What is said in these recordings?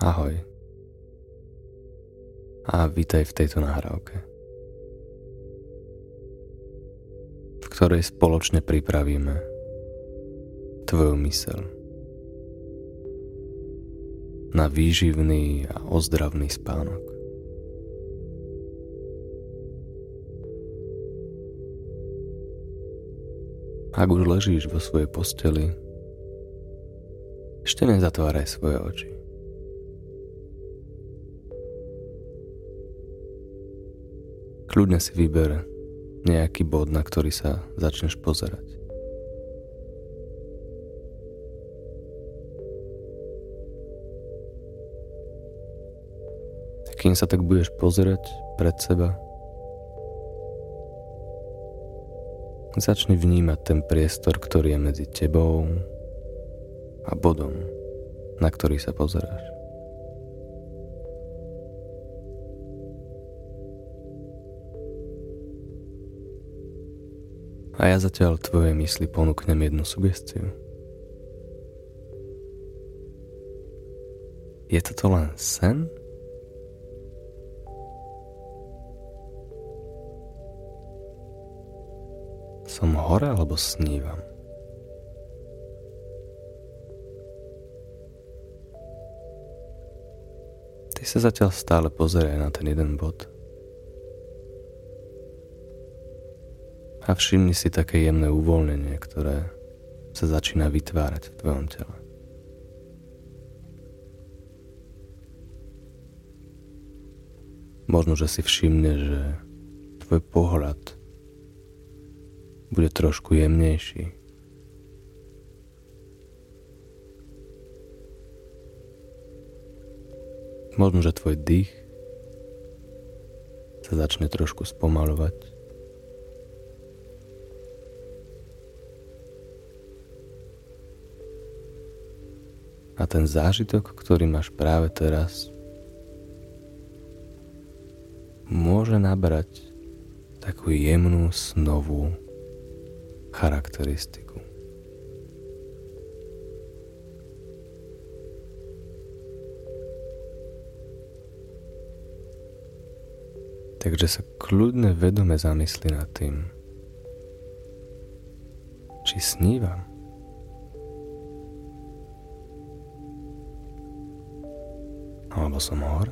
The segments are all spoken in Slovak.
Ahoj. A vítaj v tejto nahrávke, v ktorej spoločne pripravíme tvoju mysel na výživný a ozdravný spánok. Ak už ležíš vo svojej posteli, ešte nezatváraj svoje oči. Kľudne si vyber nejaký bod, na ktorý sa začneš pozerať. Kým sa tak budeš pozerať pred seba, začni vnímať ten priestor, ktorý je medzi tebou a bodom, na ktorý sa pozeráš. A ja zatiaľ tvojej mysli ponúknem jednu sugestiu. Je toto len sen? Som hore alebo snívam? Ty sa zatiaľ stále pozeraj na ten jeden bod. A všimni si také jemné uvoľnenie, ktoré sa začína vytvárať v tvojom tele. Možno, že si všimne, že tvoj pohľad bude trošku jemnejší. Možno, že tvoj dých sa začne trošku spomalovať. Ten zážitok, ktorý máš práve teraz, môže nabrať takú jemnú snovú charakteristiku. Takže sa kľudne vedome zamysli nad tým, či snívam. Alebo som hore?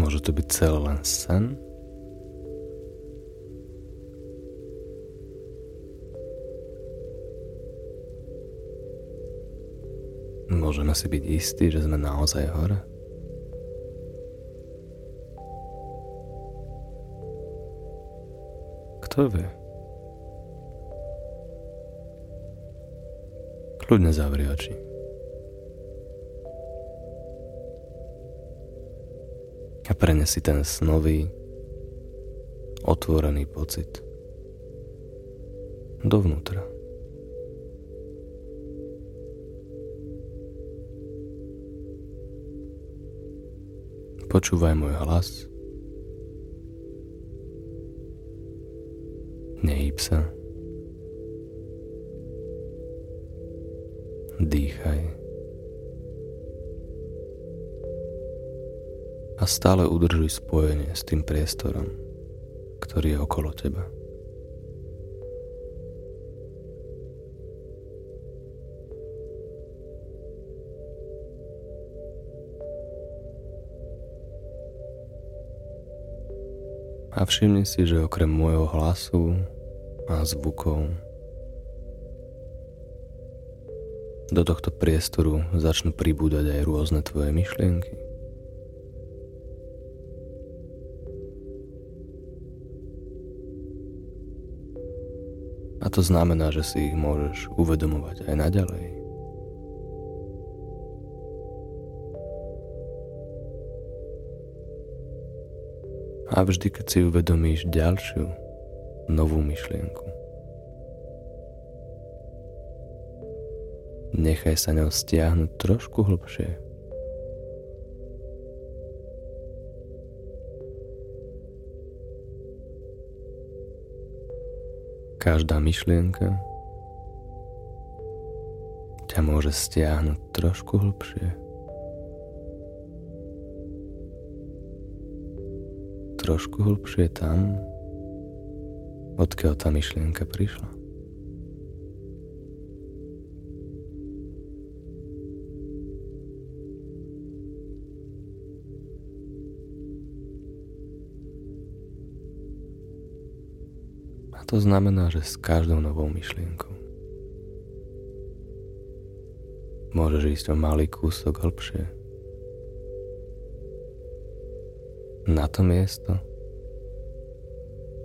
Môže to byť celé len sen? Môžeme si byť istí, že sme naozaj hore? Kto vie? Kľudne zavri oči. A prenesi ten snový, otvorený pocit dovnútra. Počúvaj môj hlas. Nehýb sa. Dýchaj. A stále udržuj spojenie s tým priestorom, ktorý je okolo teba. A všimni si, že okrem môjho hlasu a zvukov do tohto priestoru začnú pribúdať aj rôzne tvoje myšlienky. A to znamená, že si ich môžeš uvedomovať aj naďalej. A vždy, keď si uvedomíš ďalšiu, novú myšlienku, Nechaj sa ňou stiahnuť trošku hlbšie. Každá myšlienka ťa môže stiahnuť trošku hlbšie. Trošku hlbšie tam, odkiaľ tá myšlienka prišla. To znamená, že s každou novou myšlienkou môžeš ísť o malý kúsok hlbšie. Na to miesto,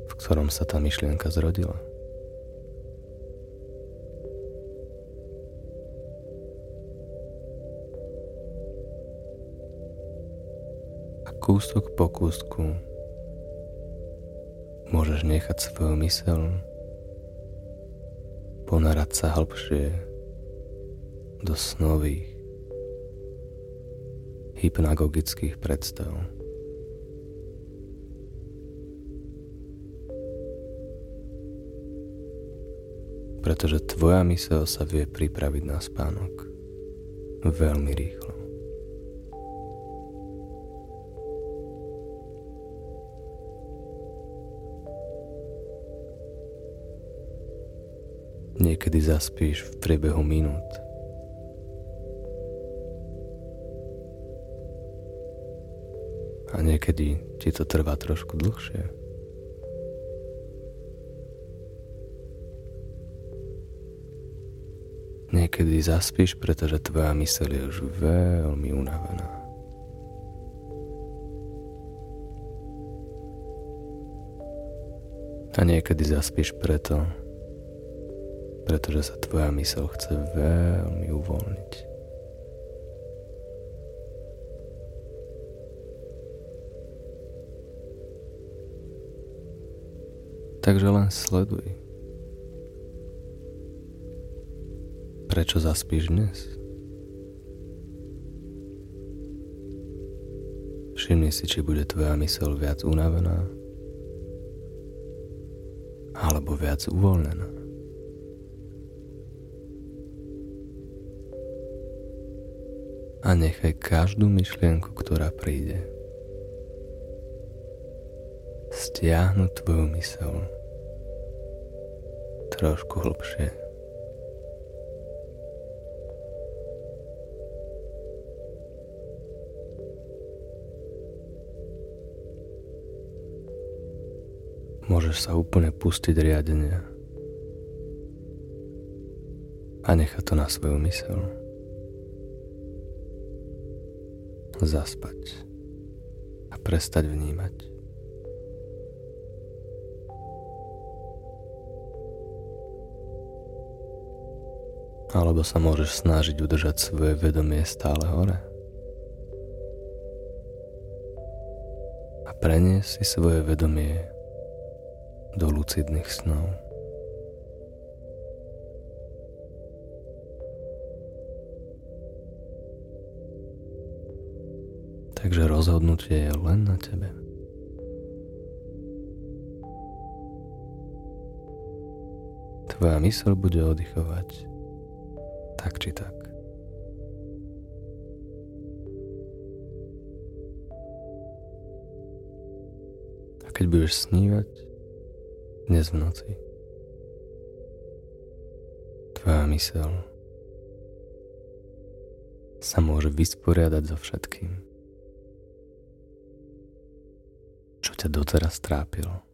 v ktorom sa tá myšlienka zrodila. A kúsok po kúsku môžeš nechať svoju mysel ponarať sa hlbšie do snových hypnagogických predstav. Pretože tvoja mysel sa vie pripraviť na spánok veľmi rýchlo. Niekedy zaspíš v priebehu minút. A niekedy ti to trvá trošku dlhšie. Niekedy zaspíš, pretože tvoja myseľ je už veľmi unavená. A niekedy zaspíš preto, pretože sa tvoja mysel chce veľmi uvoľniť. Takže len sleduj. Prečo zaspíš dnes? Všimni si, či bude tvoja mysel viac unavená alebo viac uvoľnená. A nechaj každú myšlienku, ktorá príde, stiahnuť tvoju mysel trošku hlbšie. Môžeš sa úplne pustiť riadenia a nechať to na svoju mysel. Zaspať a prestať vnímať. Alebo sa môžeš snažiť udržať svoje vedomie stále hore. A preniesť si svoje vedomie do lucidných snov. Takže rozhodnutie je len na tebe. Tvoja mysl bude oddychovať tak či tak. A keď budeš snívať dnes v noci, tvoja mysel sa môže vysporiadať so všetkým. Ťa doteraz trápilo.